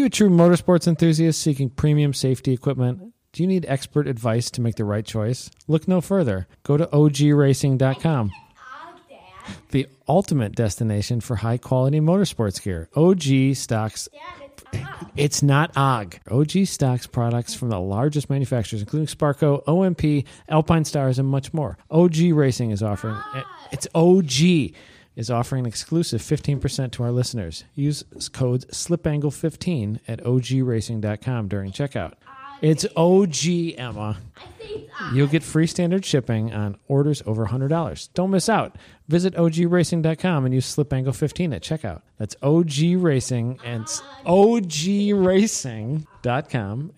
you a true motorsports enthusiast seeking premium safety equipment? Do you need expert advice to make the right choice? Look no further. Go to ogracing.com, the ultimate destination for high quality motorsports gear. OG stocks it's not OG. OG stocks products from the largest manufacturers, including Sparco, OMP, Alpinestars, and much more. OG Racing is offering it's OG is offering an exclusive 15% to our listeners. Use code SLIPANGLE15 at ogracing.com during checkout. It's OG, Emma. You'll get free standard shipping on orders over $100. Don't miss out. Visit ogracing.com and use SlipAngle15 at checkout. That's OG Racing and ogracing.com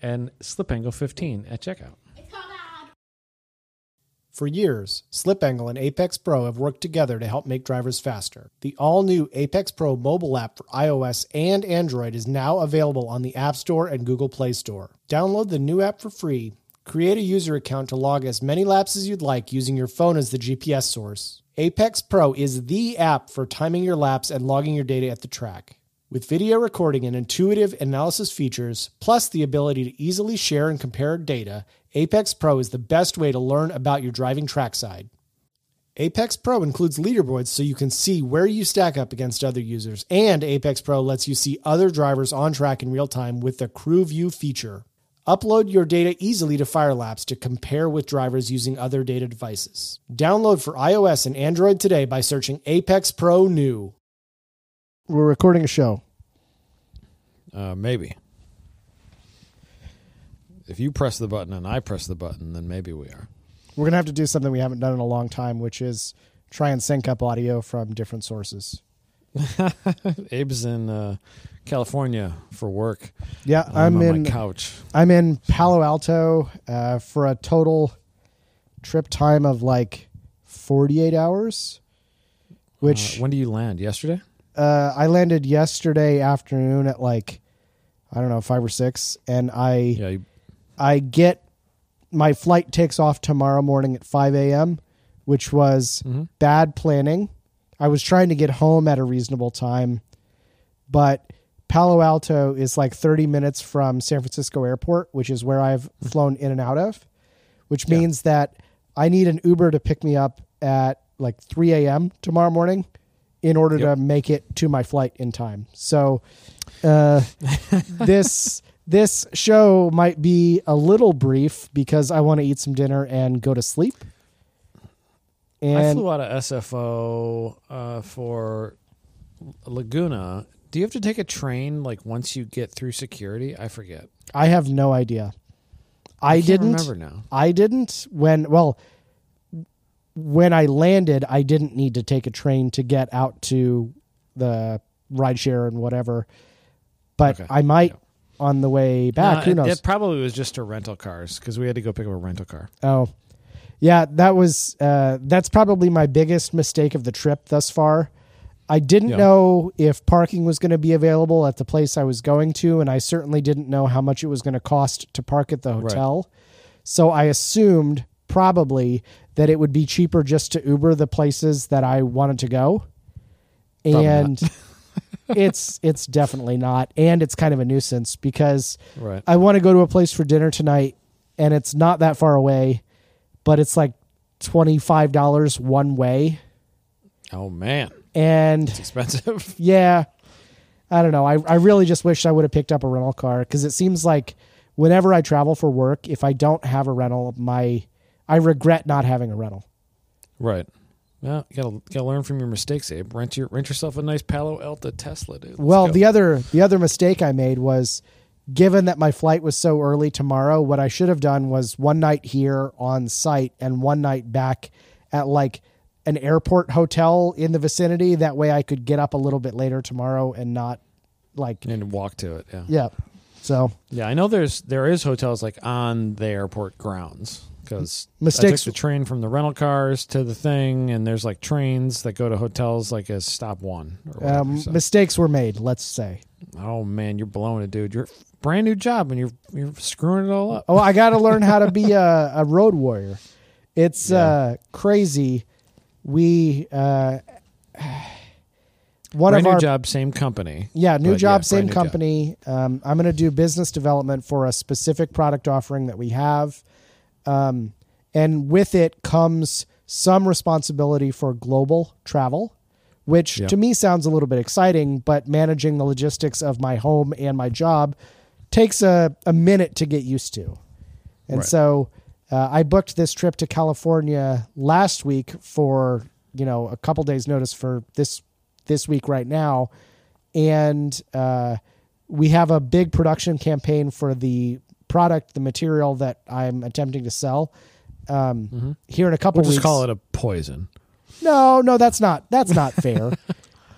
and SlipAngle15 at checkout. For years, SlipAngle and Apex Pro have worked together to help make drivers faster. The all new Apex Pro mobile app for iOS and Android is now available on the App Store and Google Play Store. Download the new app for free, create a user account to log as many laps as you'd like using your phone as the GPS source. Apex Pro is the app for timing your laps and logging your data at the track. With video recording and intuitive analysis features, plus the ability to easily share and compare data, Apex Pro is the best way to learn about your driving trackside. Apex Pro includes leaderboards so you can see where you stack up against other users, and Apex Pro lets you see other drivers on track in real time with the Crew View feature. Upload your data easily to Firelapse to compare with drivers using other data devices. Download for iOS and Android today by searching Apex Pro New. We're recording a show. Uh, maybe. If you press the button and I press the button, then maybe we are. We're going to have to do something we haven't done in a long time, which is try and sync up audio from different sources. Abe's in uh, California for work. Yeah, I'm, I'm on in my couch. I'm in Palo Alto uh, for a total trip time of like 48 hours, which Uh, when do you land? Yesterday? Uh, I landed yesterday afternoon at like I don't know five or six, and I Yeah. You, I get my flight takes off tomorrow morning at 5 a.m., which was Mhm. bad planning. I was trying to get home at a reasonable time, but Palo Alto is like 30 minutes from San Francisco Airport, which is where I've flown in and out of, which Yeah. means that I need an Uber to pick me up at like 3 a.m. tomorrow morning in order Yep. to make it to my flight in time. So, uh, this this show might be a little brief because I want to eat some dinner and go to sleep. I flew out of SFO uh, for Laguna. Do you have to take a train like once you get through security? I forget. I have no idea. I, can't didn't remember now. I didn't when well when I landed I didn't need to take a train to get out to the rideshare and whatever. But Okay. I might Yeah. on the way back. No, Who knows? It probably was just to rental cars because we had to go pick up a rental car. Oh, yeah, that was uh, that's probably my biggest mistake of the trip thus far. I didn't Yeah. know if parking was going to be available at the place I was going to, and I certainly didn't know how much it was going to cost to park at the hotel. So I assumed probably that it would be cheaper just to Uber the places that I wanted to go, Probably and it's it's definitely not, and it's kind of a nuisance because Right. I want to go to a place for dinner tonight, and it's not that far away, but it's like twenty five dollars one way, Oh man, and it's expensive. yeah, I don't know. I I really just wish I would have picked up a rental car because it seems like whenever I travel for work, if I don't have a rental, my I regret not having a rental. right. Well, you gotta gotta learn from your mistakes, Abe. Rent your rent yourself a nice Palo Alto Tesla, dude. Let's Well, go. the other the other mistake I made was given that my flight was so early tomorrow, what I should have done was one night here on site and one night back at like an airport hotel in the vicinity. That way I could get up a little bit later tomorrow and not like and walk to it. Yeah. yeah. So Yeah, I know there's there is hotels like on the airport grounds because Mistakes- I took the train from the rental cars to the thing, and there's like trains that go to hotels like as stop one. Or whatever, um, so- mistakes were made, let's say. oh man, you're blowing it, dude. You're brand new job and you're you're screwing it all up. Oh, I got to learn how to be a, a road warrior. It's Yeah. uh, crazy. We uh, one Brand of new our job, same company. Yeah, new job, yeah, same new job. company. Um, I'm going to do business development for a specific product offering that we have. Um, and with it comes some responsibility for global travel, which Yeah. to me sounds a little bit exciting, but managing the logistics of my home and my job takes a, a minute to get used to. And Right. so uh, I booked this trip to California last week for, you know, a couple days notice for this this week right now and uh, we have a big production campaign for the product, the material that I'm attempting to sell. Um, Here in a couple We'll weeks. just call it a poison. no, no, that's not that's not fair.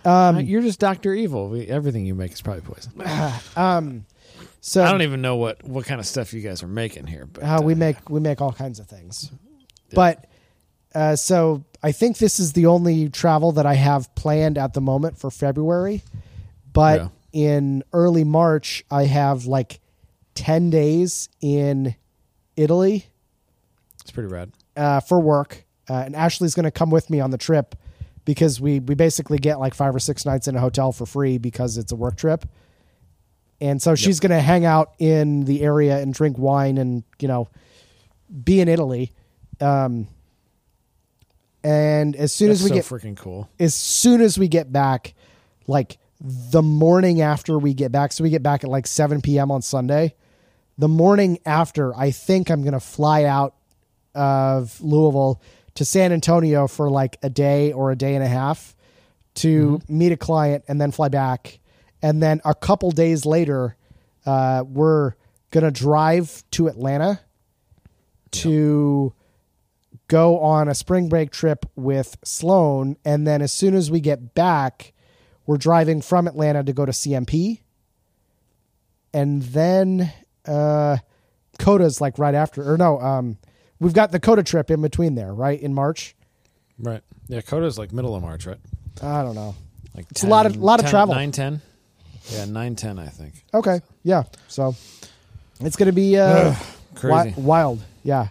Uh, You're just Doctor Evil. We, everything you make is probably poison. So I don't even know what what kind of stuff you guys are making here, but uh, we uh, make we make all kinds of things, but uh, so I think this is the only travel that I have planned at the moment for February. But Yeah. in early March, I have like ten days in Italy it's pretty rad. uh, for work, uh, and Ashley's going to come with me on the trip because we we basically get like five or six nights in a hotel for free because it's a work trip, and so she's going to hang out in the area and drink wine and you know be in Italy. Um, and as soon That's as we so get freaking cool. as soon as we get back, like the morning after we get back, so we get back at like 7 p.m. on Sunday. The morning after, I think I'm going to fly out of Louisville to San Antonio for like a day or a day and a half to meet a client and then fly back. And then a couple days later, uh, we're going to drive to Atlanta to go on a spring break trip with Sloan. And then as soon as we get back, we're driving from Atlanta to go to CMP. And then uh, COTA's like right after, or no, um, we've got the COTA trip in between there, right? In March. Right. Yeah, COTA's like middle of March, right? I don't know. Like It's a lot of- lot of travel. 9 10. Yeah, 9 10, I think. Okay. Yeah. So it's going to be uh, Crazy. wi- wild. Yeah.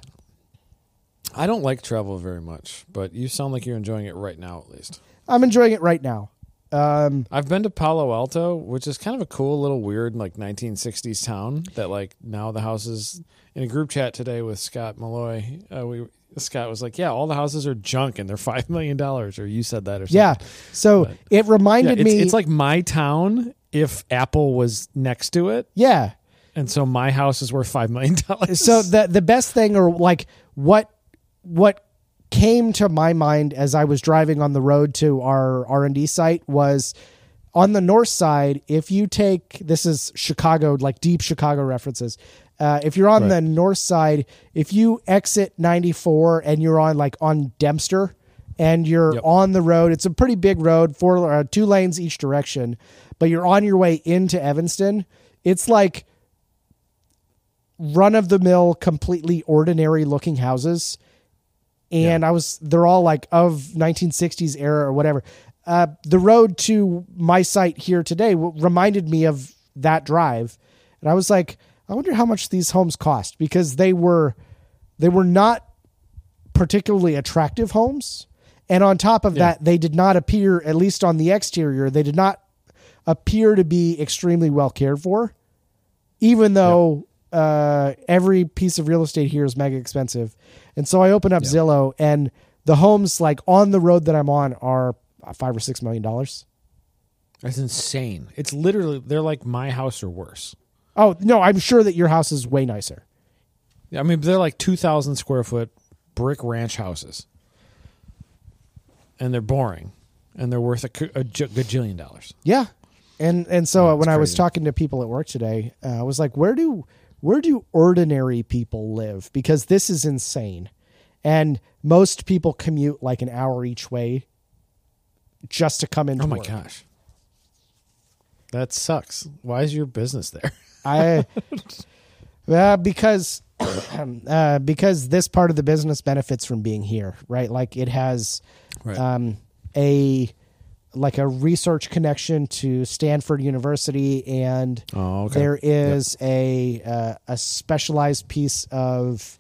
I don't like travel very much, but you sound like you're enjoying it right now at least. I'm enjoying it right now. Um, I've been to Palo Alto, which is kind of a cool little weird like 1960s town that like now the houses in a group chat today with Scott Malloy, uh, we Scott was like, "Yeah, all the houses are junk and they're 5 million dollars." Or you said that or something. yeah. So But- it Yeah, reminded it's, me. it's like my town if Apple was next to it, yeah. and so my house is worth 5 million dollars. so the the best thing or like what what came to my mind as I was driving on the road to our R&D site was on the north side if you take this is Chicago like deep Chicago references uh, if you're on Right. the north side if you exit 94 and you're on like on Dempster and you're Yep. on the road it's a pretty big road four uh, two lanes each direction but you're on your way into Evanston it's like run of the mill, completely ordinary looking houses. And I was, they're all like of 1960s era or whatever. Uh, the road to my site here today w- reminded me of that drive. And I was like, I wonder how much these homes cost because they were, they were not particularly attractive homes. And on top of that, they did not appear, at least on the exterior, they did not appear to be extremely well cared for even though uh, every piece of real estate here is mega expensive. And so I open up Zillow, and the homes like on the road that I'm on are five or six million dollars. That's insane. It's literally they're like my house or worse. Oh no, I'm sure that your house is way nicer. Yeah, I mean, they're like 2,000 square foot brick ranch houses. And they're boring. And they're worth a, a j- gajillion dollars. Yeah, and and so Yeah, when it's I was talking to people at work today, uh, I was like, where do where do ordinary people live? Because this is insane, and most people commute like an hour each way just to come in. Oh my work. gosh. That sucks. Why is your business there? I uh, because uh, because this part of the business benefits from being here, right? Like it has Right. um, a like a research connection to Stanford University, and Oh, okay. there is a uh, a specialized piece of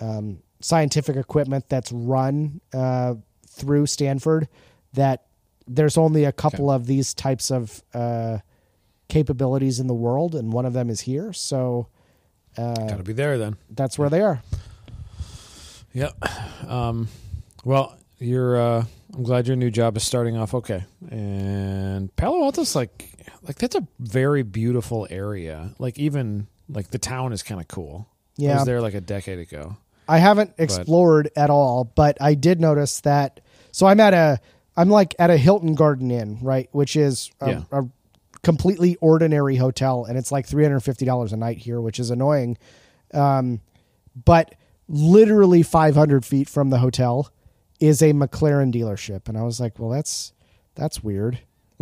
um, scientific equipment that's run uh, through Stanford that there's only a couple of these types of uh, capabilities in the world, and one of them is here. So uh, Gotta be there then. that's where they are. Yep. Um, well, you're. Uh, I'm glad your new job is starting off okay. And Palo Alto's like, like that's a very beautiful area. Like even like the town is kind of cool. I Yeah. was there like a decade ago. I haven't explored at all, but I did notice that. So I'm at a, I'm like at a Hilton Garden Inn, right, which is a, Yeah. a completely ordinary hotel, and it's like three hundred fifty dollars a night here, which is annoying. Um, but literally five hundred feet from the hotel is a McLaren dealership, and I was like, well, that's that's weird.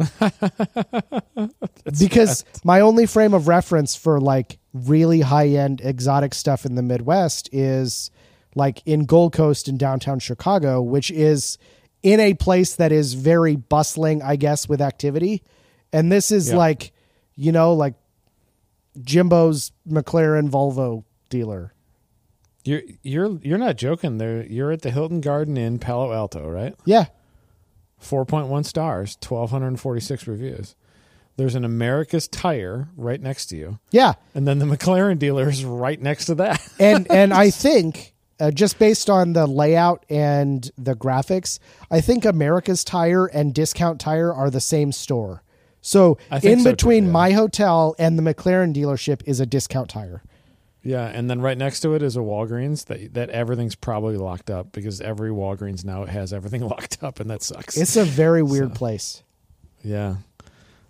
because my only frame of reference for like really high end exotic stuff in the Midwest is like in Gold Coast in downtown Chicago, which is in a place that is very bustling, I guess, with activity. And this is Yeah. like, you know, like Jimbo's McLaren Volvo dealer. You're you're you're not joking. There, you're at the Hilton Garden Inn, Palo Alto, right? Yeah. Four point one stars, twelve hundred and forty six reviews. There's an America's Tire right next to you, Yeah. and then the McLaren dealer is right next to that. and and I think uh, just based on the layout and the graphics, I think America's Tire and Discount Tire are the same store. So in so, too, between yeah. my hotel and the McLaren dealership is a Discount Tire. Yeah, and then right next to it is a Walgreens that that everything's probably locked up because every Walgreens now has everything locked up, and that sucks. It's a very weird So- place. yeah,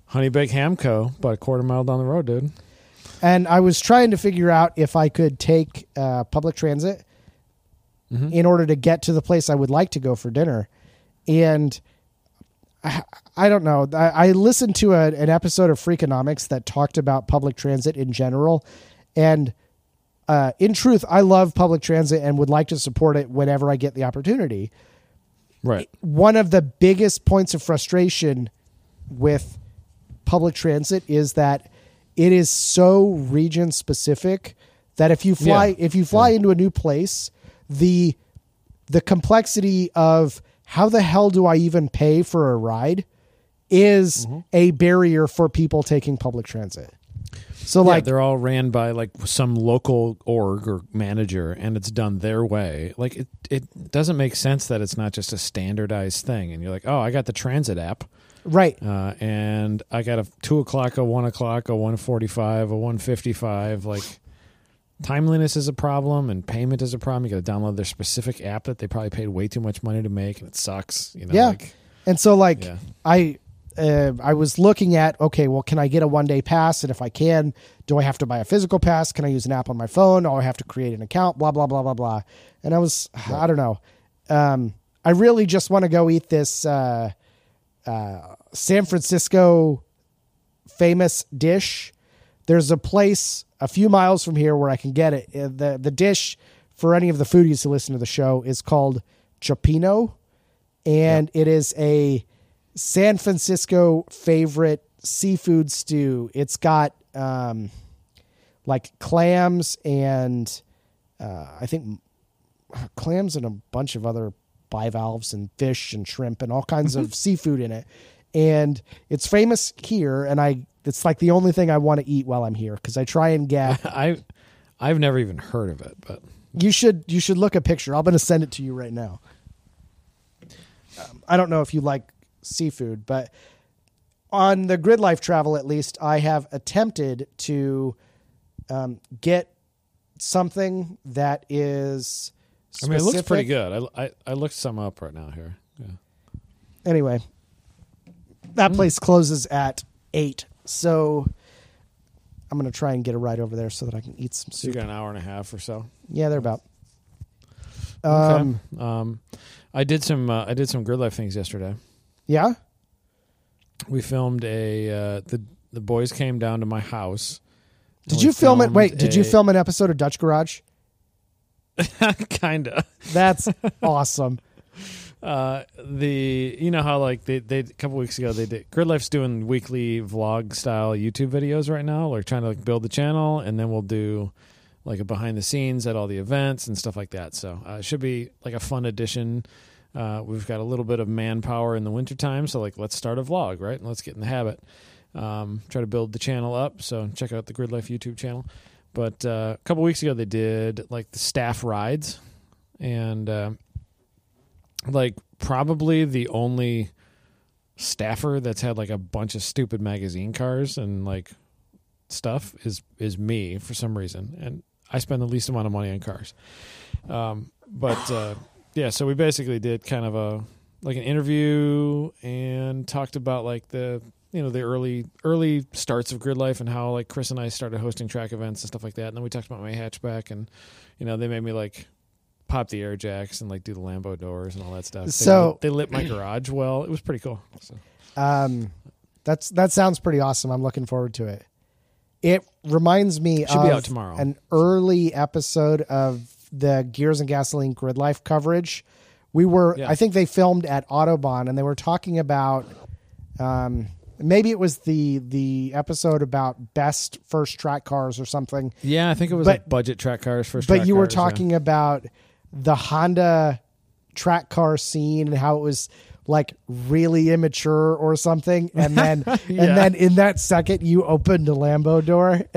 Honey Baked Ham Co. about a quarter mile down the road, dude. And I was trying to figure out if I could take uh, public transit Mhm. in order to get to the place I would like to go for dinner. And I, I don't know. I, I listened to a, an episode of Freakonomics that talked about public transit in general. And uh, in truth, I love public transit and would like to support it whenever I get the opportunity. Right. One of the biggest points of frustration with public transit is that it is so region specific that if you fly Yeah. if you fly into a new place, the the complexity of how the hell do I even pay for a ride is Mm-hmm. a barrier for people taking public transit. So Like like they're all ran by like some local org or manager, and it's done their way. Like it, it doesn't make sense that it's not just a standardized thing. And you're like, oh, I got the transit app, right. uh, and I got a two o'clock, a one o'clock, a one forty-five, a one fifty-five. Like timeliness is a problem, and payment is a problem. You got to download their specific app that they probably paid way too much money to make, and it sucks. You know, Yeah. like, And so like Yeah. I uh, I was looking at okay, well, can I get a one day pass? And if I can, do I have to buy a physical pass? Can I use an app on my phone? Or I have to create an account? Blah blah blah blah blah. And I was I don't know. Um, I really just want to go eat this uh, uh, San Francisco famous dish. There's a place a few miles from here where I can get it. Uh, the The dish for any of the foodies who listen to the show is called Cioppino, and it is a San Francisco favorite seafood stew. It's got um, like clams and uh, I think clams and a bunch of other bivalves and fish and shrimp and all kinds of seafood in it. And it's famous here, and I it's like the only thing I want to eat while I'm here because I try and get. I, I've never even heard of it, but you should you should look a picture. I'm going to send it to you right now. Um, I don't know if you like seafood, but on the GRIDLIFE travel, at least, I have attempted to um, get something that is. I mean, it looks pretty good. I, I, I looked some up right now here. Yeah. Anyway, that place closes at eight, so I'm going to try and get a ride over there so that I can eat some So you got an hour and a half or so. Yeah, they're about. Okay. Um, Um, I did some uh, I did some GRIDLIFE things yesterday. Yeah. We filmed a uh, the the boys came down to my house. Did you film it? Wait, did you film an episode of Dutch Garage? Kinda. That's awesome. Uh, the you know how like they they a couple weeks ago they did GRIDLIFE's doing weekly vlog style YouTube videos right now. Like trying to like build the channel, and then we'll do like a behind the scenes at all the events and stuff like that. So uh, it should be like a fun addition. Uh, we've got a little bit of manpower in the wintertime, so like let's start a vlog, right? And let's get in the habit. Um, try to build the channel up. So check out the GRIDLIFE YouTube channel. But uh, a couple weeks ago, they did like the staff rides, and uh, like probably the only staffer that's had like a bunch of stupid magazine cars and like stuff is is me for some reason, and I spend the least amount of money on cars. Um, but uh, yeah, so we basically did kind of a like an interview and talked about like the you know the early early starts of GRIDLIFE and how like chris and i started hosting track events and stuff like that and then we talked about my hatchback and you know they made me like pop the air jacks and like do the lambo doors and all that stuff So- they, lit, they lit my garage well it was pretty cool so. Um, that's that sounds pretty awesome. I'm looking forward to it. It reminds me Should of be out tomorrow. an early episode of the Gears and Gasoline GRIDLIFE coverage. We were, Yeah. I think they filmed at Autobahn, and they were talking about. Um, maybe it was the the episode about best first track cars or something. yeah i think it was But- like budget track cars first but you were cars, yeah. talking about the Honda track car scene and how it was like really immature or something and then Yeah. and then in that second you opened a Lambo door.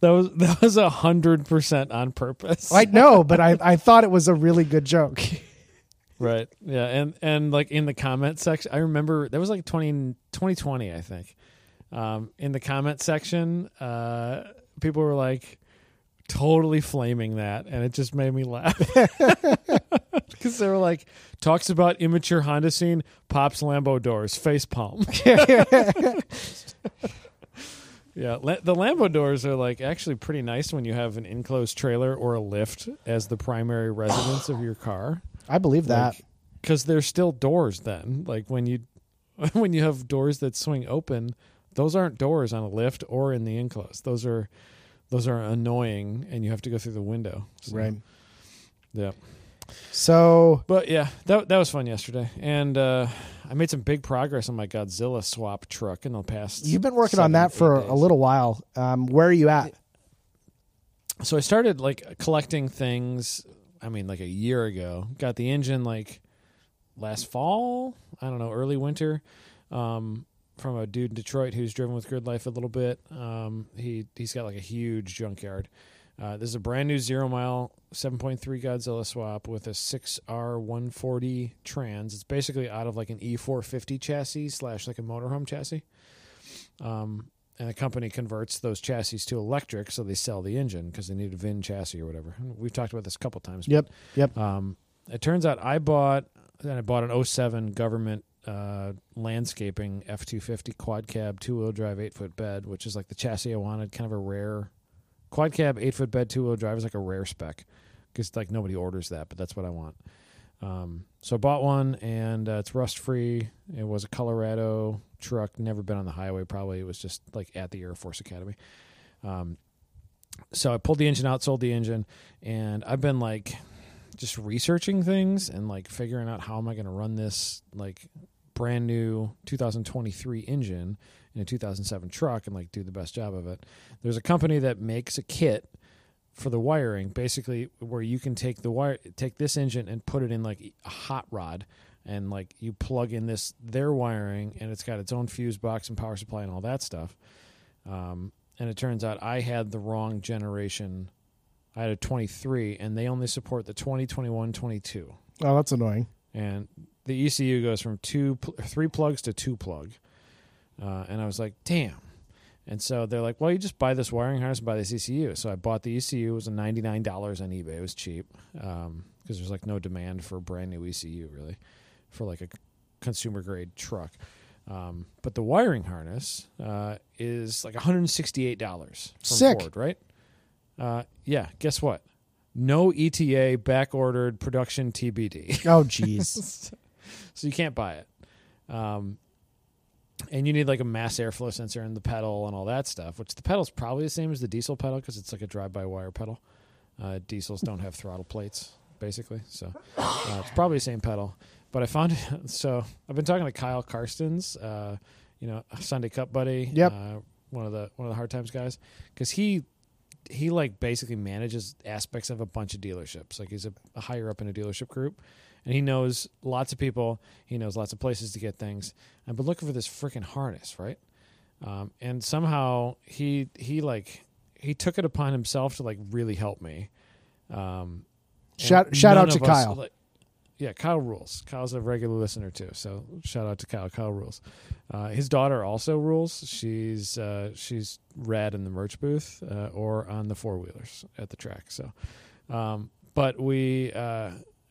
that was that was a hundred percent on purpose I know, but I I thought it was a really good joke. Right. Yeah. And and like in the comment section, I remember that was like 20, 2020, I think. Um, in the comment section, uh, people were like totally flaming that, and it just made me laugh because they were like talks about immature Honda scene, pops Lambo doors, face palm. Yeah, la- the Lambo doors are like actually pretty nice when you have an enclosed trailer or a lift as the primary residence of your car. I believe that. because they're still doors then. Like when you when you have doors that swing open those aren't doors on a lift or in the enclosed. Those are those are annoying and you have to go through the window So, right. yeah So but yeah that that was fun yesterday and uh i made some big progress on my godzilla swap truck in the past you've been working seven, on that for a little while. Um, where are you at? so I started like collecting things. I mean, like a year ago. Got the engine like last fall. I don't know, early winter. Um, from a dude in Detroit who's driven with GRIDLIFE a little bit. Um, he he's got like a huge junkyard. Uh, this is a brand new zero mile 7.3 Godzilla swap with a 6R140 trans. It's basically out of like an E450 chassis slash like a motorhome chassis. Um, and the company converts those chassis to electric, so they sell the engine because they need a VIN chassis or whatever. We've talked about this a couple times. Yep. Yep. Um, it turns out I bought then I bought an 07 government uh, landscaping F two fifty quad cab two wheel drive eight foot bed, which is like the chassis I wanted. Kind of a rare quad cab eight foot bed two wheel drive is like a rare spec because like nobody orders that, but that's what I want. Um, so I bought one and uh, it's rust free. It was a Colorado truck, never been on the highway. Probably it was just like at the Air Force Academy. Um, so I pulled the engine out, sold the engine, and I've been like just researching things and like figuring out how am I going to run this like brand new 2023 engine in a 2007 truck and like do the best job of it. There's a company that makes a kit for the wiring, basically where you can take the wire, take this engine and put it in like a hot rod, and like you plug in this their wiring, and it's got its own fuse box and power supply and all that stuff. Um, and it turns out I had the wrong generation. I had a 23, and they only support the 2021 22 Oh, that's annoying. and the ECU goes from two, three plugs to two plug. Uh, and I was like, damn. And so they're like, well, you just buy this wiring harness and buy this ECU. So I bought the ECU. It was a $99 on eBay. It was cheap because there's like no demand for a brand new ECU really for like a consumer grade truck. Um, but the wiring harness uh, is like $168 from Sick. Ford, right? Uh, yeah. Guess what? No ETA, back ordered, production TBD. Oh, jeez. so you can't buy it. Um, and you need like a mass airflow sensor in the pedal and all that stuff, which the pedal's probably the same as the diesel pedal because it's like a drive-by-wire pedal. Uh, diesels don't have throttle plates, basically, so uh, it's probably the same pedal. But I found so I've been talking to Kyle Karstens, uh, you know, Sunday Cup buddy, Yep. uh, one of the one of the hard times guys, because he he like basically manages aspects of a bunch of dealerships. Like he's a, a higher up in a dealership group, and he knows lots of people. He knows lots of places to get things. I've been looking for this freaking harness, right? Um, and somehow he he like he took it upon himself to like really help me. Um, Shout shout out to us, Kyle. like- yeah, Kyle rules. Kyle's a regular listener too, so shout out to Kyle. Kyle rules. Uh, his daughter also rules. She's uh, she's rad in the merch booth uh, or on the four wheelers at the track. So, um, but we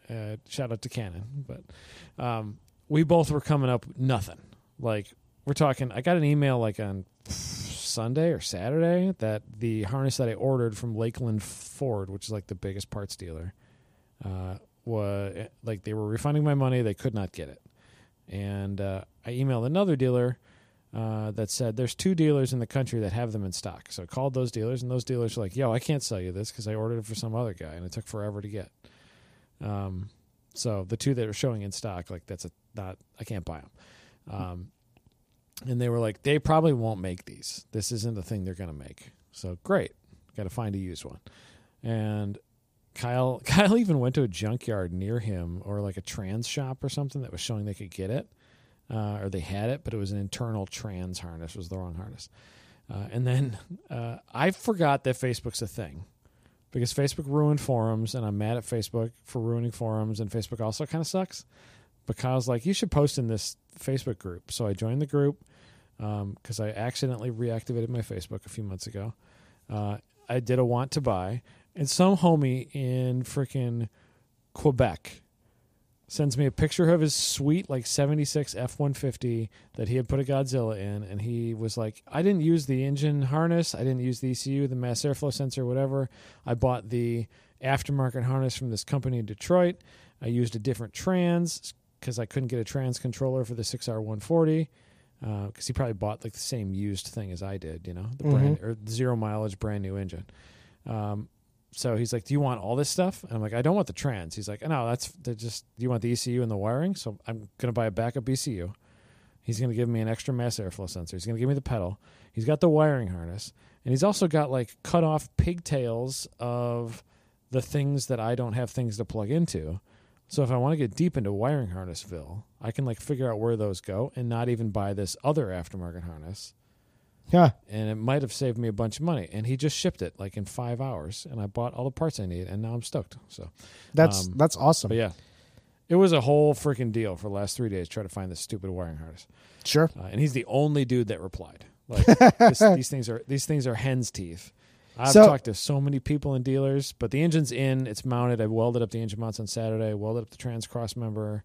uh, shout out to Canon, But um, we both were coming up with nothing. Like we're talking. I got an email like on Sunday or Saturday that the harness that I ordered from Lakeland Ford, which is like the biggest parts dealer, uh, was like they were refunding my money. They could not get it, and uh, I emailed another dealer uh, that said there's two dealers in the country that have them in stock. So I called those dealers, and those dealers were like, "Yo, I can't sell you this because I ordered it for some other guy, and it took forever to get." Um, so the two that are showing in stock, like that's a not I can't buy them. Um, and they were like, they probably won't make these. This isn't the thing they're to make. So great, got to find a used one. And Kyle, Kyle even went to a junkyard near him, or like a trans shop or something that was showing they could get it, uh, or they had it, but it was an internal trans harness. Was the wrong harness. Uh, and then uh, I forgot that Facebook's a thing because Facebook ruined forums, and I'm mad at Facebook for ruining forums, and Facebook also kind of sucks. But Kyle's like, you should post in this Facebook group. So I joined the group because I accidentally reactivated my Facebook a few months ago. Uh, I did a want to buy, and some homie in freaking Quebec sends me a picture of his sweet like 76 F150 that he had put a Godzilla in and he was like I didn't use the engine harness. I didn't use the ECU the mass airflow sensor whatever. I bought the aftermarket harness from this company in Detroit. I used a different trans because I couldn't get a trans controller for the 6R140 because he probably bought like the same used thing as I did you know the brand or zero mileage brand new engine. Um, so he's like, "Do you want all this stuff?" And I'm like, "I don't want the trans." He's like, "No, that's they're just. You want the ECU and the wiring?" So I'm gonna buy a backup ECU. He's gonna give me an extra mass airflow sensor. He's gonna give me the pedal. He's got the wiring harness, and he's also got like cut off pigtails of the things that I don't have things to plug into. So if I want to get deep into wiring harnessville, I can like figure out where those go and not even buy this other aftermarket harness Yeah. and it might have saved me a bunch of money. And he just shipped it like in five hours, and I bought all the parts I need, and now I'm stoked. So, That's Um, that's awesome. but yeah, it was a whole freaking deal for the last three days trying to find this stupid wiring harness. Sure. Uh, and he's the only dude that replied. Like this, these things are these things are hen's teeth. I've So- talked to so many people and dealers, but the engine's in. It's mounted. I welded up the engine mounts on Saturday. I welded up the trans cross member.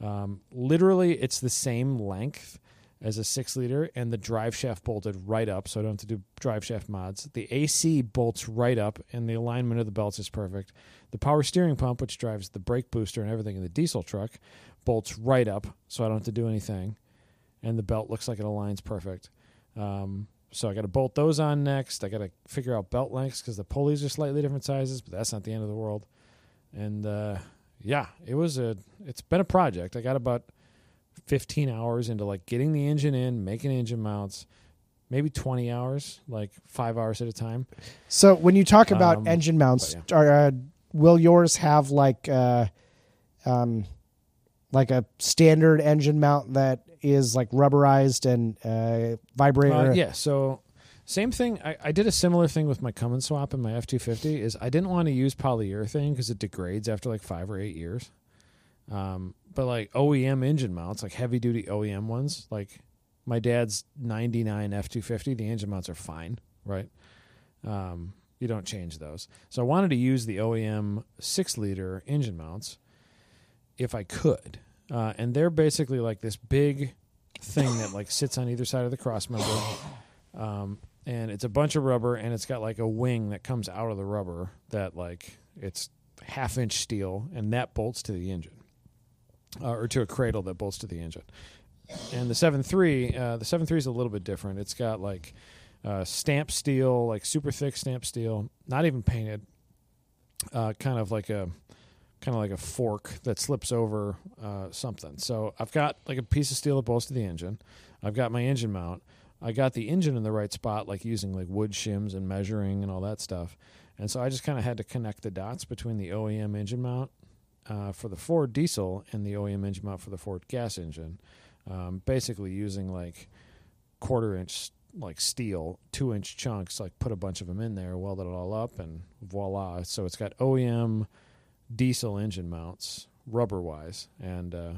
Um, literally, it's the same length as a six liter, and the drive shaft bolted right up, so I don't have to do drive shaft mods. The AC bolts right up, and the alignment of the belts is perfect. The power steering pump, which drives the brake booster and everything in the diesel truck, bolts right up, so I don't have to do anything. And the belt looks like it aligns perfect. Um, so I got to bolt those on next. I got to figure out belt lengths because the pulleys are slightly different sizes, but that's not the end of the world. And uh, yeah, it was a. It's been a project. I got about 15 hours into like getting the engine in, making engine mounts, maybe 20 hours, like five hours at a time. So when you talk about Um, engine mounts, but are, uh, will yours have like uh, um, like a standard engine mount that is like rubberized and uh, vibrator? Uh, yeah. So same thing. I, I did a similar thing with my Cummins swap in my F two fifty. Is I didn't want to use polyurethane because it degrades after like five or eight years. Um, but like OEM engine mounts, like heavy duty OEM ones, like my dad's ninety nine F two fifty, the engine mounts are fine, right? Um, you don't change those. So I wanted to use the OEM six liter engine mounts if I could. Uh, and they're basically like this big thing that like sits on either side of the cross member. Um, and it's a bunch of rubber and it's got like a wing that comes out of the rubber that like it's half inch steel and that bolts to the engine uh, or to a cradle that bolts to the engine. And the 7.3, uh, the seven three is a little bit different. It's got like uh, stamp steel, like super thick stamp steel, not even painted, uh, kind of like a kind of like a fork that slips over uh, something. So I've got like a piece of steel that bolts to the engine. I've got my engine mount. I got the engine in the right spot, like using like wood shims and measuring and all that stuff. And so I just kind of had to connect the dots between the OEM engine mount uh, for the Ford diesel and the OEM engine mount for the Ford gas engine. Um, basically using like quarter inch like steel, two inch chunks, like put a bunch of them in there, weld it all up, and voila. So it's got OEM diesel engine mounts, rubber wise, and uh,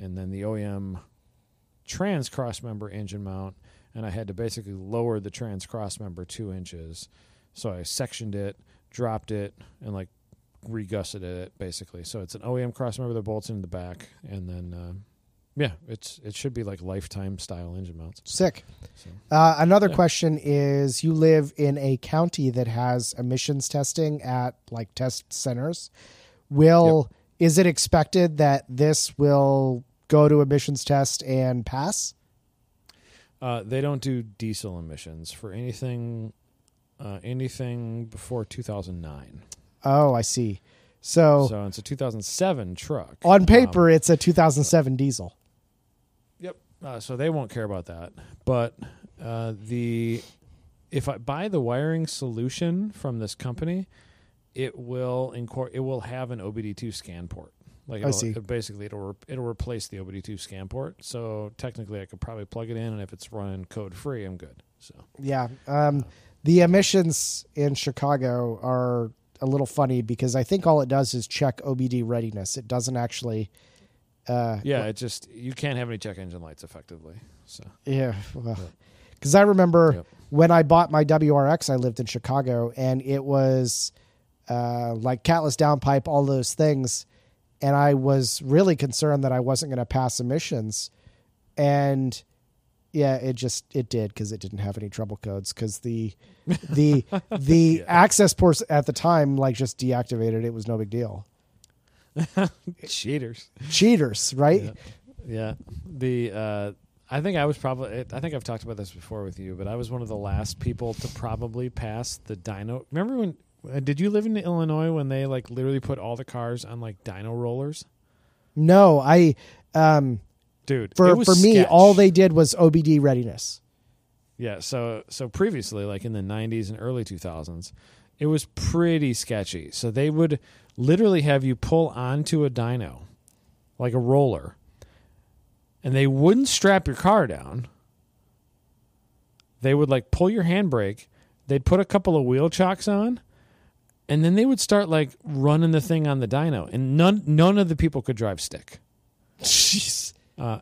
and then the OEM trans cross member engine mount, and I had to basically lower the trans cross member two inches. So I sectioned it, dropped it, and like regusseted it basically. So it's an OEM crossmember. that bolts in the back, and then uh, yeah, it's it should be like lifetime style engine mounts. Sick. So. Uh, another Yeah. question is: You live in a county that has emissions testing at like test centers. Will is it expected that this will go to emissions test and pass? Uh, they don't do diesel emissions for anything uh, anything before 2009. Oh, I see. So, So it's a 2007 truck. on Um, paper, it's a 2007 diesel. Yep. Uh, so they won't care about that. But uh, the if I buy the wiring solution from this company, it will incor- it will have an OBD2 scan port. Like I it'll, see. it- basically it'll re- it'll replace the OBD2 scan port. So technically, I could probably plug it in, and if it's running code free, I'm good. So Yeah. Um, the emissions in Chicago are a little funny because I think all it does is check OBD readiness. It doesn't actually. Uh, yeah, it just you can't have any check engine lights effectively. So Yeah, because I remember Yep. when I bought my WRX, I lived in Chicago, and it was uh, like catless downpipe, all those things, and I was really concerned that I wasn't going to pass emissions, and yeah, it just it did because it didn't have any trouble codes because the the the access ports at the time like just deactivated. It was no big deal. cheaters. Cheaters, right? Yeah. Yeah. The uh I think I was probably I think I've talked about this before with you, but I was one of the last people to probably pass the dyno. Remember when uh, did you live in Illinois when they like literally put all the cars on like dyno rollers? No, I um Dude, for for me sketch. all they did was OBD readiness. Yeah, so so previously, like in the '90s and early 2000s, it was pretty sketchy. So they would literally have you pull onto a dyno, like a roller, and they wouldn't strap your car down. They would like pull your handbrake. They'd put a couple of wheel chocks on, and then they would start like running the thing on the dyno, and none none of the people could drive stick Jeez. Uh,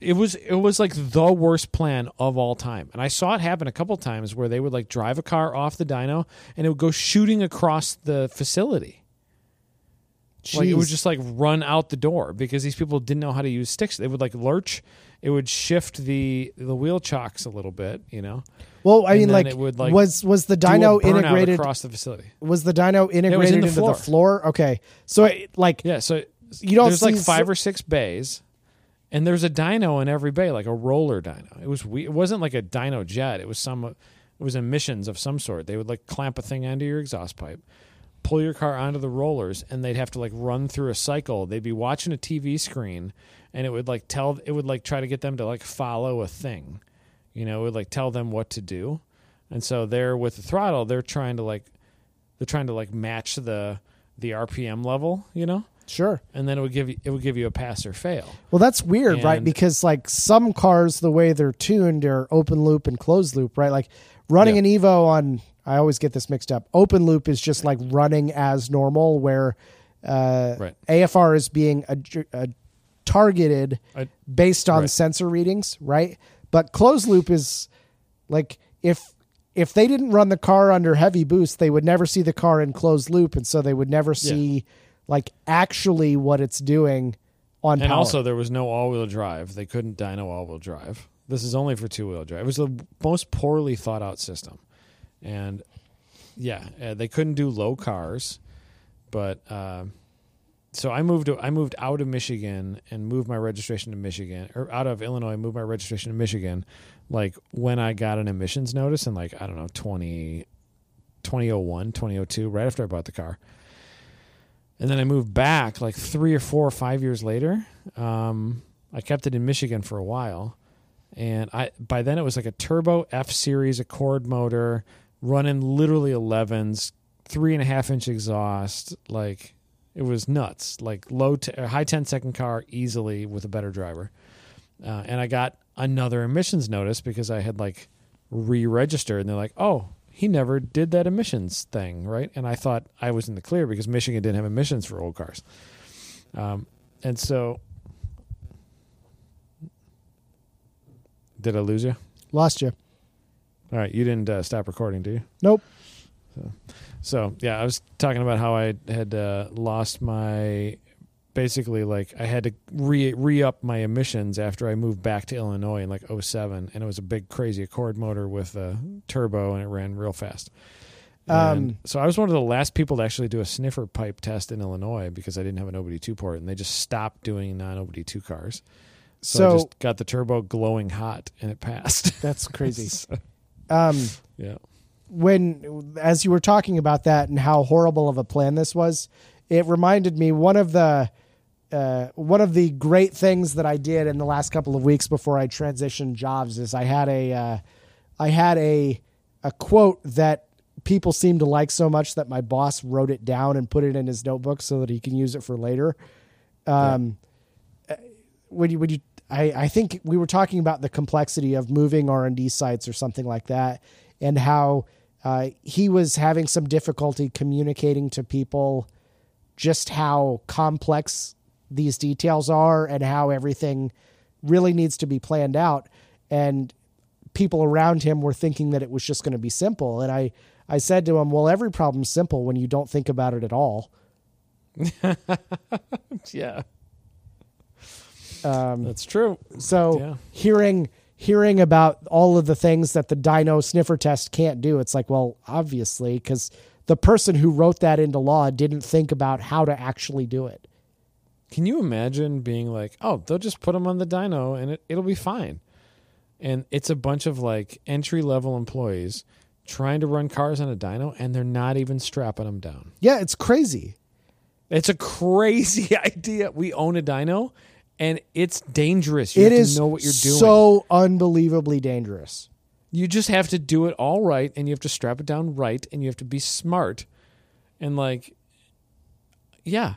it was it was like the worst plan of all time. And i saw it happen a couple times where they would like drive a car off the dyno and it would go shooting across the facility. Like it would just like run out the door because these people didn't know how to use sticks. They would like lurch. It would shift the the wheel chocks a little bit you know? Well, I and mean, like, would, like, was was the dyno integrated? across the facility. Was the dyno integrated the into floor. the floor? Okay, so it, like, yeah so You don't there's like five so- or six bays and there's a dyno in every bay like a roller dyno it was we it wasn't like a Dynojet. It was some it was emissions of some sort. They would like clamp a thing onto your exhaust pipe pull your car onto the rollers and they'd have to like run through a cycle. They'd be watching a tv screen and it would like tell it would like try to get them to like follow a thing. You know it would like tell them what to do. And so they're with the throttle they're trying to like they're trying to like match the the rpm level you know sure. and then it would give you it would give you a pass or fail. Well, that's weird, right? Because like some cars, the way they're tuned are open loop and closed loop, right? Like running Yeah. an Evo on, I always get this mixed up. Open loop is just like running as normal, where uh, Right. AFR is being ad- ad- targeted I- based on Right. sensor readings, right? But closed loop is like if if they didn't run the car under heavy boost, they would never see the car in closed loop, and so they would never see like actually what it's doing on And power. also there was no all wheel drive. They couldn't dyno all wheel drive. This is only for two wheel drive. It was the most poorly thought out system. And yeah, uh, they couldn't do low cars, but uh, so I moved I moved out of Michigan and moved my registration to Michigan or out of Illinois, moved my registration to Michigan like when I got an emissions notice in like I don't know 20 2001, 2002 right after I bought the car. And then I moved back like 3 or 4 or 5 years later. Um, I kept it in Michigan for a while. And I by then it was like a turbo F series Accord motor running literally 11s, three and a half inch exhaust. Like It was nuts. Like low, t- uh, high 10 second car easily with a better driver. Uh, and I got another emissions notice because I had like re-registered, and they're like, "Oh, he never did that emissions thing, right?" And I thought I was in the clear because Michigan didn't have emissions for old cars. Um, and so, did I lose you? Lost you. All right, you didn't uh, stop recording, do you? Nope. So yeah, I was talking about how I had uh, lost my basically like I had to re re up my emissions after I moved back to Illinois in like 07 and it was a big crazy Accord motor with a turbo and it ran real fast. Um, so I was one of the last people to actually do a sniffer pipe test in Illinois because I didn't have an OBD2 port and they just stopped doing non OBD2 cars. So, I just got the turbo glowing hot and it passed. that's crazy. So, Um, yeah. when as you were talking about that and how horrible of a plan this was, it reminded me one of the uh, one of the great things that I did in the last couple of weeks before I transitioned jobs is I had a uh, I had a a quote that people seem to like so much that my boss wrote it down and put it in his notebook so that he can use it for later. Um, uh, when you when you I, I think we were talking about the complexity of moving R and D sites or something like that, and how uh, he was having some difficulty communicating to people just how complex these details are and how everything really needs to be planned out. And people around him were thinking that it was just going to be simple. And I, I said to him, well, every problem's simple when you don't think about it at all. Yeah. Um, That's true. So Yeah. hearing hearing about all of the things that the dyno sniffer test can't do, it's like, well, obviously, because the person who wrote that into law didn't think about how to actually do it. Can you imagine being like, oh, they'll just put them on the dyno and it, it'll be fine? And it's a bunch of like entry level employees trying to run cars on a dyno and they're not even strapping them down. Yeah, it's crazy. It's a crazy idea. We own a dyno and it's dangerous. You It have is to know what you're doing. so unbelievably dangerous. You just have to do it all right and you have to strap it down right and you have to be smart. And like, yeah,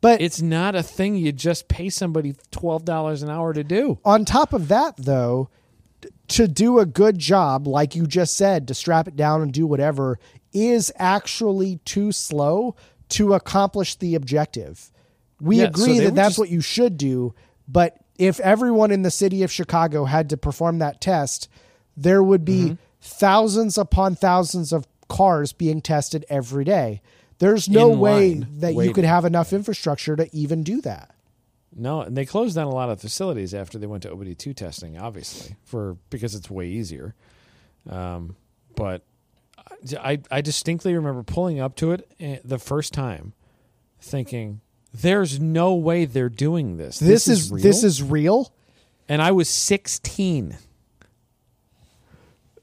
But it's not a thing you just pay somebody $12 an hour to do. on top of that, though, to do a good job, like you just said, to strap it down and do whatever, is actually too slow to accomplish the objective. We Yeah, agree they that that's just- what you should do, but if everyone in the city of Chicago had to perform that test, there would be Mm-hmm. thousands upon thousands of cars being tested every day. There's no way that you could have enough infrastructure to even do that. No, and they closed down a lot of facilities after they went to OBD2 testing, obviously, for because it's way easier. Um, but I I distinctly remember pulling up to it eh, the first time, thinking, "There's no way they're doing this. This, is, real?" this is real. and I was 16.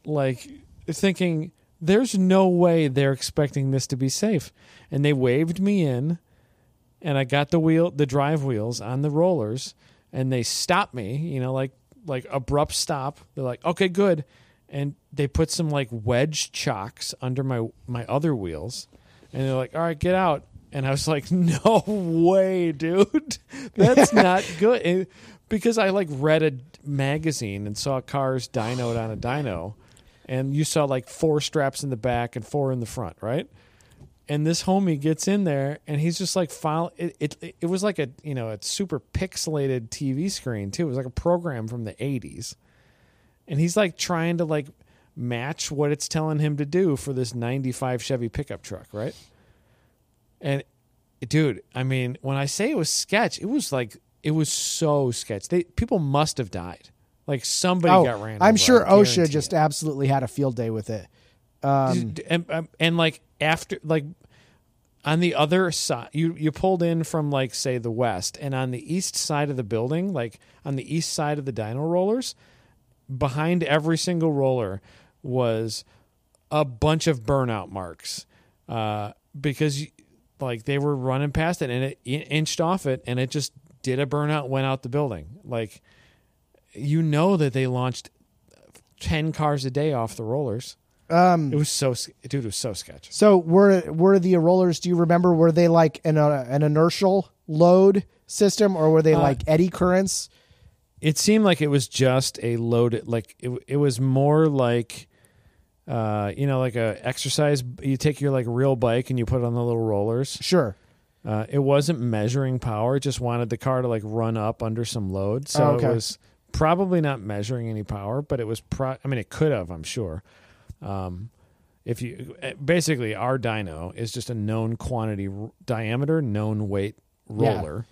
Like thinking there's no way they're expecting this to be safe. And they waved me in and I got the wheel the drive wheels on the rollers and they stopped me, you know, like like abrupt stop. They're like, "Okay, good." And they put some like wedge chocks under my my other wheels. And they're like, "All right, get out." And I was like, "No way, dude. That's not good." And- because I like read a magazine and saw cars dynoed on a dyno, and you saw like four straps in the back and four in the front, right? And this homie gets in there and he's just like file it, it it was like a you know a super pixelated TV screen too. It was like a program from the 80s. And he's like trying to like match what it's telling him to do for this 95 Chevy pickup truck, right? And dude, I mean, when I say it was sketch, it was like it was so sketch. They people must have died. Like somebody Oh, got ran. I'm sure OSHA just it. absolutely had a field day with it. Um, and, um, and like after like on the other side you you pulled in from like say the west and on the east side of the building like on the east side of the dyno rollers behind every single roller was a bunch of burnout marks uh, because like they were running past it and it inched off it and it just did a burnout went out the building like you know that they launched 10 cars a day off the rollers Um, It was so dude. It was so sketchy. So were were the rollers? Do you remember? Were they like an uh, an inertial load system, or were they Uh, like eddy currents? It seemed like it was just a loaded. Like it. It was more like. Uh, you know, like a exercise. You take your like real bike and you put it on the little rollers. Sure. Uh, it wasn't measuring power. It just wanted the car to like run up under some load. So Oh, okay. it was probably not measuring any power, but it was. Pro- I mean, it could have. I'm sure. Um, if you eh, basically our dyno is just a known quantity r- diameter, known weight roller. Yeah.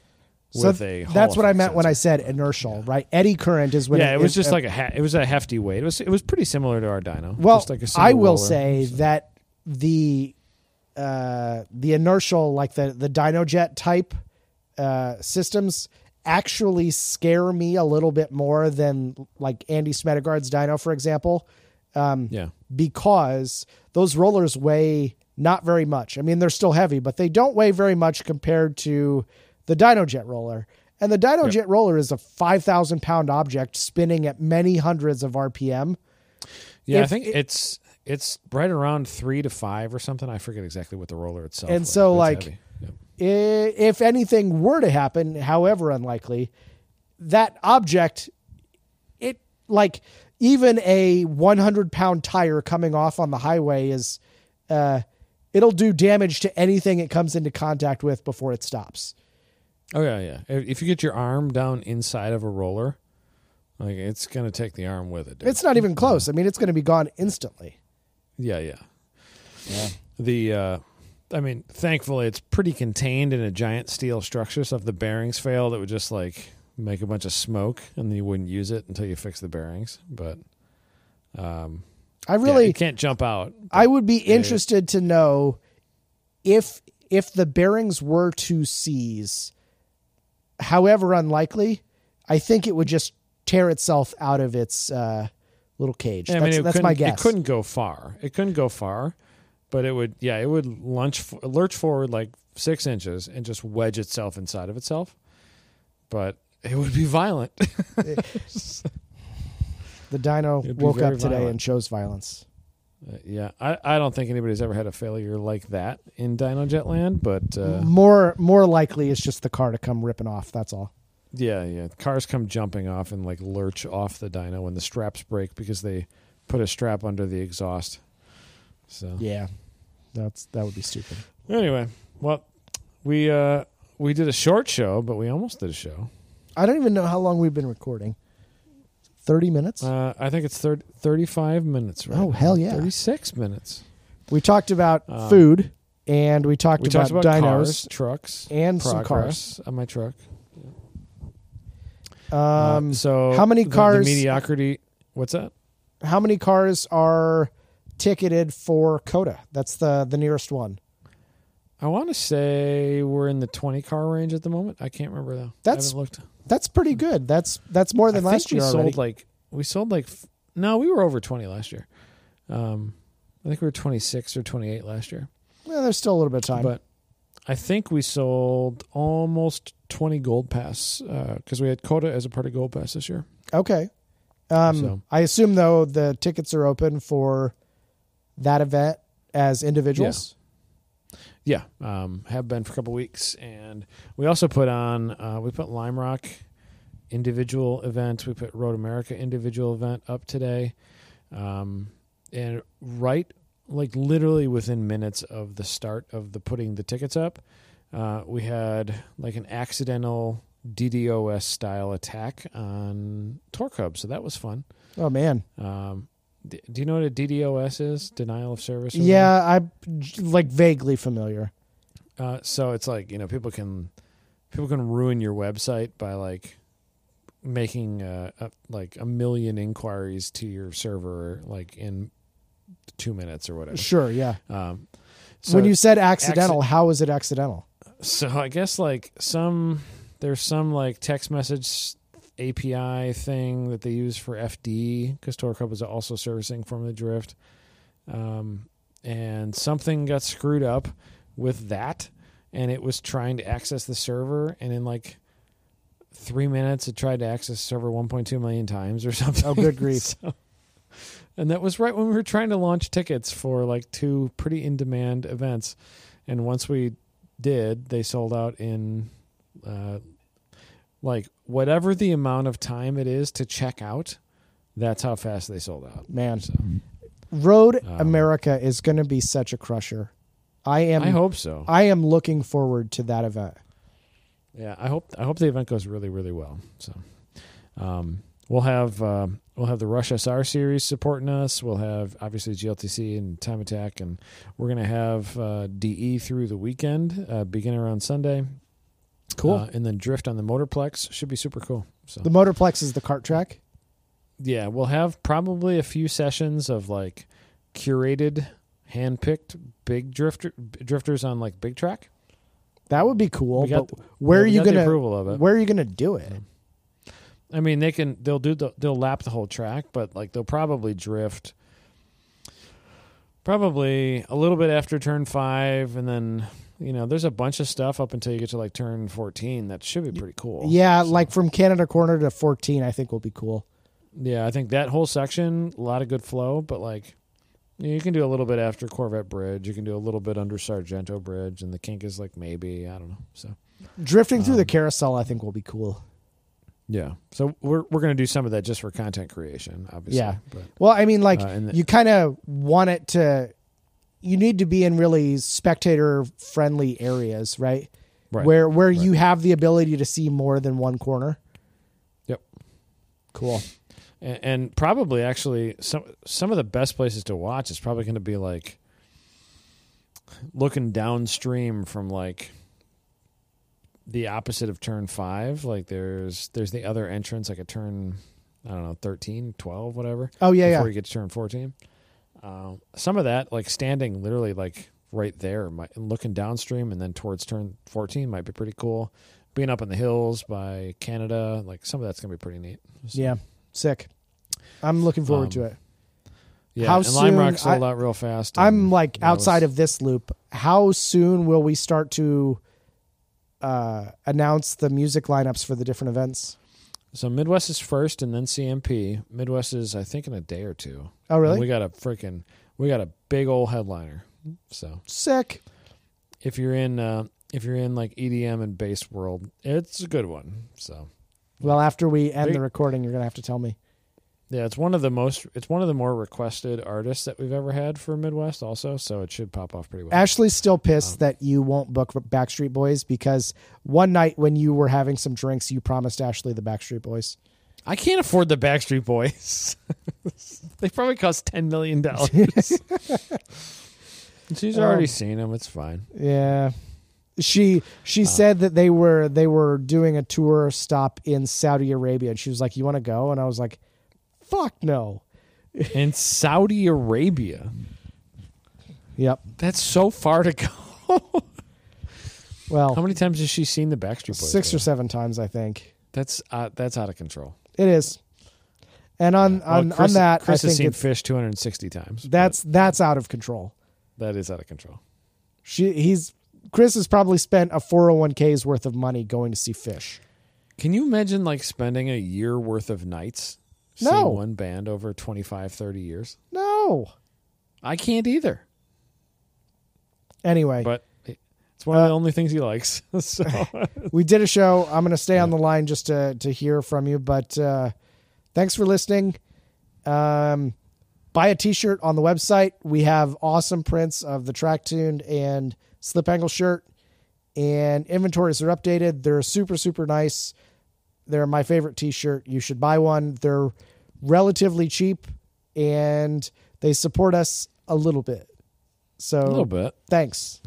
So with a. that's what I meant when I said inertial, right? Eddy current is when yeah, it was just uh, like a ha- it was a hefty weight. It was it was pretty similar to our dyno. Well, just like a I will roller. say that the uh, the inertial, like the the Dynojet type uh, systems, actually scare me a little bit more than like Andy Smedegard's Dyno, for example, um, yeah, because those rollers weigh not very much. I mean, they're still heavy, but they don't weigh very much compared to the Dynojet roller. And the Dynojet roller is a five thousand pound object spinning at many hundreds of RPM. yeah. I think it- it's it's right around three to five or something. I forget exactly what the roller itself. And was, so, it's like, heavy. Yep. I- if anything were to happen, however unlikely, that object, it like even a 100 pound tire coming off on the highway is, uh, it'll do damage to anything it comes into contact with before it stops. Oh yeah, yeah. If if you get your arm down inside of a roller, like it's gonna take the arm with it. dude. It's not even close. I mean, it's going to be gone instantly. yeah, yeah. The uh, I mean, thankfully it's pretty contained in a giant steel structure. So if the bearings failed, it would just like make a bunch of smoke, and then you wouldn't use it until you fix the bearings. But um, I really, you can't jump out. I would be interested to know if if the bearings were to seize, however unlikely, I think it would just tear itself out of its uh, little cage. I that's mean, that's my guess. It couldn't go far. It couldn't go far, but it would. Yeah, it would lunge, f- lurch forward like six inches and just wedge itself inside of itself. But it would be violent. The be woke very up today violent. and chose violence. Uh, yeah, I, I don't think anybody's ever had a failure like that in Dynojet land, but uh, more more likely, it's just the car to come ripping off. That's all. yeah, yeah, cars come jumping off and like lurch off the dyno when the straps break because they put a strap under the exhaust. So Yeah, that's that would be stupid. anyway, well, we uh we did a short show, but we almost did a show. I don't even know how long we've been recording. Thirty minutes. Uh, I think it's thir- 35 minutes right Oh, hell yeah. 36 minutes. we talked about um, food, and we talked We about, talked about dynos cars, trucks, and some cars on my truck. cars. Um, Uh, so how many the- the cars- mediocrity. What's that? how many cars are ticketed for COTA? That's the the nearest one. I want to say we're in the 20 car range at the moment. I can't remember though. That's looked. That's pretty good. That's that's more than I last think we year already. sold like we sold like no, we were over 20 last year. Um, I think we were 26 or 28 last year. well, there's still a little bit of time. But I think we sold almost 20 Gold Pass because we had COTA as a part of Gold Pass this year. okay. Um, So- I assume though the tickets are open for that event as individuals. Yeah, um, have been for a couple weeks, and we also put on uh, we put Lime Rock individual event. We put Road America individual event up today, um, and right like literally within minutes of the start of the putting the tickets up, uh, we had like an accidental DDoS style attack on Torque Hub, so that was fun. Oh man. Um, do you know what a DDoS is? Denial of service. Yeah, I'm like vaguely familiar. Uh, so it's like you know people can people can ruin your website by like making uh, a, like a million inquiries to your server like in two minutes or whatever. Sure, yeah. Um, so, when you said accidental, how is it accidental? so I guess like some there's some like text message API thing that they use for FD because Torque is also servicing from the Drift, um, and something got screwed up with that, and it was trying to access the server, and in like three minutes, it tried to access the server 1.2 million times or something. Oh, good grief. So, And that was right when we were trying to launch tickets for like two pretty in demand events. And once we did, they sold out in uh, like whatever the amount of time it is to check out. That's how fast they sold out. Man, So Road Um, America is going to be such a crusher. I am. I hope so. I am looking forward to that event. Yeah, I hope I hope the event goes really really well. So, um, we'll have uh, we'll have the Rush SR series supporting us. We'll have obviously GLTC and Time Attack, and we're gonna have uh, DE through the weekend, uh, beginning around Sunday. Cool. Uh, and then Drift on the Motorplex should be super cool. So the Motorplex is the cart track. yeah, we'll have probably a few sessions of like curated, hand-picked big drifter drifters on like big track. That would be cool. We got but where yeah, are we you got the gonna approval of it? Where are you gonna do it? I mean, they can they'll do the, they'll lap the whole track, but like they'll probably drift probably a little bit after turn 5 and then you know, there's a bunch of stuff up until you get to like turn 14 that should be pretty cool. Yeah, So, like from Canada Corner to 14, I think will be cool. yeah, I think that whole section a lot of good flow, but like you, can do a little bit after Corvette Bridge, you can do a little bit under Sargento Bridge and the kink is like maybe, I don't know. So Drifting through the Um, carousel, I think will be cool. yeah. So we're we're going to do some of that just for content creation, obviously. Yeah. But Well, I mean, like Uh, the- you kind of want it to. You need to be in really spectator friendly areas, right? right. Where where right. you have the ability to see more than one corner. Yep. Cool. and, and probably actually some some of the best places to watch is probably going to be like looking downstream from like the opposite of turn 5 like there's there's the other entrance like a turn i don't know 13 12 whatever Oh yeah, before yeah. you get to turn 14 um, some of that like standing literally like right there might, and looking downstream and then towards turn 14 might be pretty cool being up in the hills by canada like some of that's gonna be pretty neat So- Yeah, sick. I'm looking forward Um, to it. Yeah, How and Lime Rock soon- sold I- out real fast. I'm like outside was- of this loop. How soon will we start to uh, announce the music lineups for the different events? So Midwest is first, and then CMP. Midwest is, I think, in a day or two. Oh, And really? we got a freaking, we got a big old headliner. So Sick. if you're in, uh, if you're in like EDM and bass world, it's a good one. So Well, after we end the recording, you're gonna have to tell me. Yeah, it's one of the most, it's one of the more requested artists that we've ever had for Midwest. Also, so it should pop off pretty well. Ashley's still pissed Um, that you won't book Backstreet Boys because one night when you were having some drinks, you promised Ashley the Backstreet Boys. I can't afford the Backstreet Boys. they probably cost ten million dollars. She's already Um, seen them. It's fine. Yeah. She Uh. she said that they were they were doing a tour stop in Saudi Arabia and she was like, "You want to go?" And I was like, "Fuck no." In Saudi Arabia, Yep. that's so far to go. Well, How many times has she seen the Backstreet Boys? six or seven times I think. That's uh, that's out of control. It is. And on Well, on, Chris, on that, Chris I has seen it's, Phish 260 times. that's that's out of control. that is out of control. She he's Chris has probably spent a 401k's worth of money going to see Phish. Can you imagine like spending a year worth of nights No. one band over 25, 30 years? No. I can't either. Anyway, But it's one of the Uh, only things he likes. so we did a show. I'm going to stay on the line just to to hear from you, but uh thanks for listening. Um buy a t-shirt on the website. We have awesome prints of the track tuned and slip angle shirt and inventories are updated. They're super super nice. They're my favorite t-shirt. You should buy one. They're relatively cheap and they support us a little bit. So a little bit. thanks.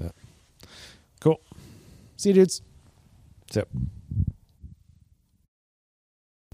Cool. See you dudes. Zip.